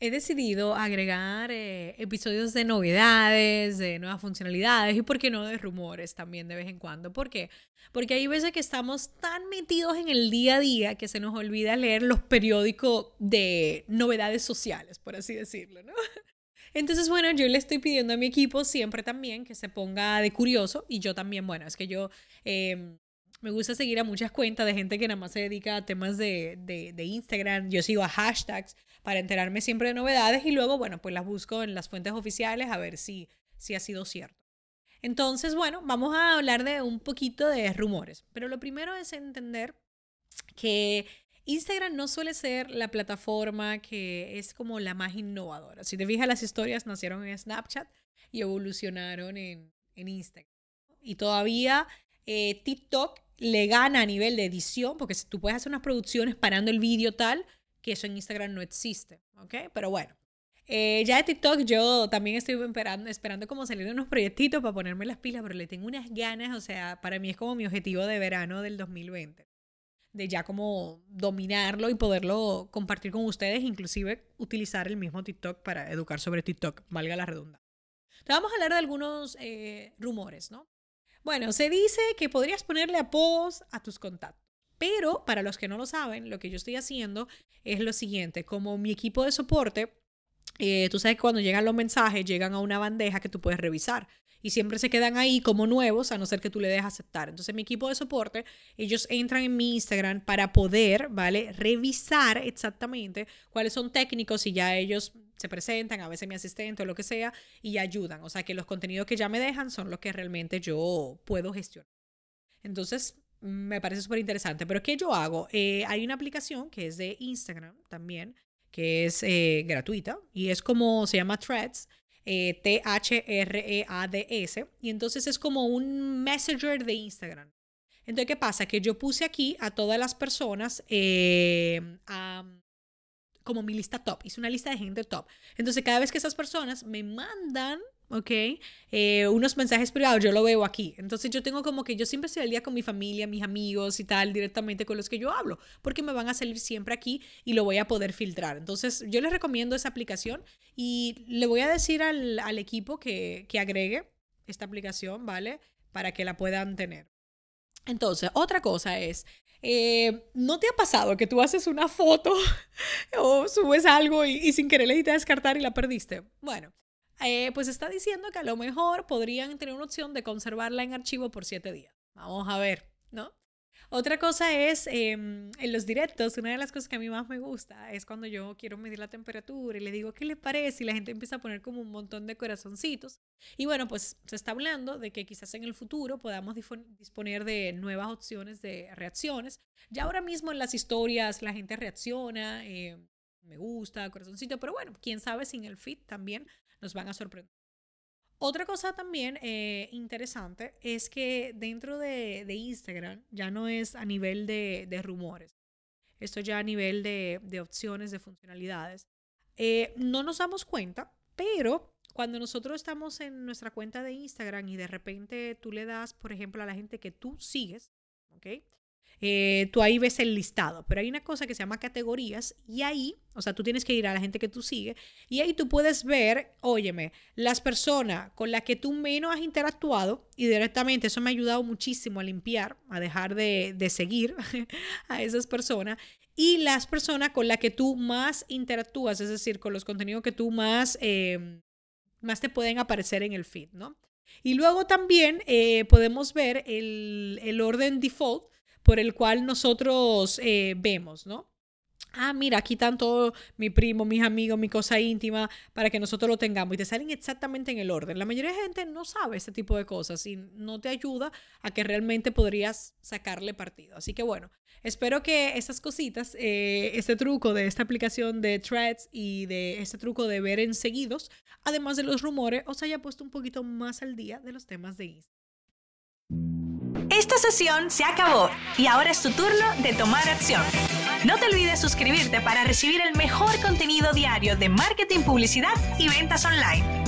He decidido agregar eh, episodios de novedades, de nuevas funcionalidades y, por qué no, de rumores también de vez en cuando. ¿Por qué? Porque hay veces que estamos tan metidos en el día a día que se nos olvida leer los periódicos de novedades sociales, por así decirlo, ¿no? Entonces, bueno, yo le estoy pidiendo a mi equipo siempre también que se ponga de curioso y yo también, bueno, es que yo... Em, me gusta seguir a muchas cuentas de gente que nada más se dedica a temas de, de, Instagram. Yo sigo a hashtags para enterarme siempre de novedades y luego, bueno, pues las busco en las fuentes oficiales a ver si, si ha sido cierto. Entonces, bueno, vamos a hablar de un poquito de rumores. Pero lo primero es entender que Instagram no suele ser la plataforma que es como la más innovadora. Si te fijas, las historias nacieron en Snapchat y evolucionaron en, en Instagram. Y todavía eh, TikTok le gana a nivel de edición, porque tú puedes hacer unas producciones parando el vídeo tal, que eso en Instagram no existe, ¿ok? Pero bueno, eh, ya de TikTok yo también estoy esperando, esperando como salir unos proyectitos para ponerme las pilas, pero le tengo unas ganas, o sea, para mí es como mi objetivo de verano del 2020, de ya como dominarlo y poderlo compartir con ustedes, inclusive utilizar el mismo TikTok para educar sobre TikTok, valga la redundancia. Entonces vamos a hablar de algunos eh, rumores, ¿no? Bueno, se dice que podrías ponerle apodos a tus contactos. Pero para los que no lo saben, lo que yo estoy haciendo es lo siguiente, como mi equipo de soporte, eh, tú sabes que cuando llegan los mensajes llegan a una bandeja que tú puedes revisar y siempre se quedan ahí como nuevos a no ser que tú le dejes aceptar. Entonces mi equipo de soporte, ellos entran en mi Instagram para poder, ¿vale? Revisar exactamente cuáles son técnicos y ya ellos se presentan, a veces mi asistente o lo que sea, y ayudan. O sea que los contenidos que ya me dejan son los que realmente yo puedo gestionar. Entonces, me parece súper interesante. Pero ¿qué yo hago? Eh, hay una aplicación que es de Instagram también, que es eh, gratuita y es como se llama Threads. Eh, T-H-R-E-A-D-S, y entonces es como un messenger de Instagram. Entonces, ¿qué pasa? Que yo puse aquí a todas las personas como mi lista top, hice una lista de gente top. Entonces, cada vez que esas personas me mandan ¿ok? Eh, unos mensajes privados, yo lo veo aquí. Entonces yo tengo como que yo siempre estoy al día con mi familia, mis amigos y tal, directamente con los que yo hablo, porque me van a salir siempre aquí y lo voy a poder filtrar. Entonces yo les recomiendo esa aplicación y le voy a decir al, al equipo que, que agregue esta aplicación, ¿vale? Para que la puedan tener. Entonces, otra cosa es, eh, ¿no te ha pasado que tú haces una foto o subes algo y, sin querer le diste a descartar y la perdiste? Bueno, eh, pues está diciendo que a lo mejor podrían tener una opción de conservarla en archivo por siete días. Vamos a ver, ¿no? Otra cosa es, em, en los directos, una de las cosas que a mí más me gusta es cuando yo quiero medir la temperatura y le digo, ¿qué le parece? Y la gente empieza a poner como un montón de corazoncitos. Y bueno, pues se está hablando de que quizás en el futuro podamos disponer de nuevas opciones de reacciones. Ya ahora mismo en las historias la gente reacciona, eh, me gusta, corazoncito, pero bueno, quién sabe si en el feed también nos van a sorprender. Otra cosa también eh, interesante es que dentro de, Instagram ya no es a nivel de, rumores, esto ya a nivel de, opciones, de funcionalidades. Eh, no nos damos cuenta, pero cuando nosotros estamos en nuestra cuenta de Instagram y de repente tú le das, por ejemplo, a la gente que tú sigues, ¿ok? Eh, tú ahí ves el listado, pero hay una cosa que se llama categorías y ahí, o sea, tú tienes que ir a la gente que tú sigues y ahí tú puedes ver, óyeme, las personas con las que tú menos has interactuado y directamente eso me ha ayudado muchísimo a limpiar, a dejar de, seguir a esas personas y las personas con las que tú más interactúas, es decir, con los contenidos que tú más, em, más te pueden aparecer en el feed, ¿no? Y luego también eh, podemos ver el, el orden default por el cual nosotros eh, vemos, ¿no? Ah, mira, aquí están todo mi primo, mis amigos, mi cosa íntima, para que nosotros lo tengamos. Y te salen exactamente en el orden. La mayoría de gente no sabe ese tipo de cosas y no te ayuda a que realmente podrías sacarle partido. Así que bueno, espero que estas cositas, eh, este truco de esta aplicación de threads y de este truco de ver en seguidos, además de los rumores, os haya puesto un poquito más al día de los temas de Instagram. Se acabó y ahora es tu turno de tomar acción. No te olvides suscribirte para recibir el mejor contenido diario de marketing, publicidad y ventas online.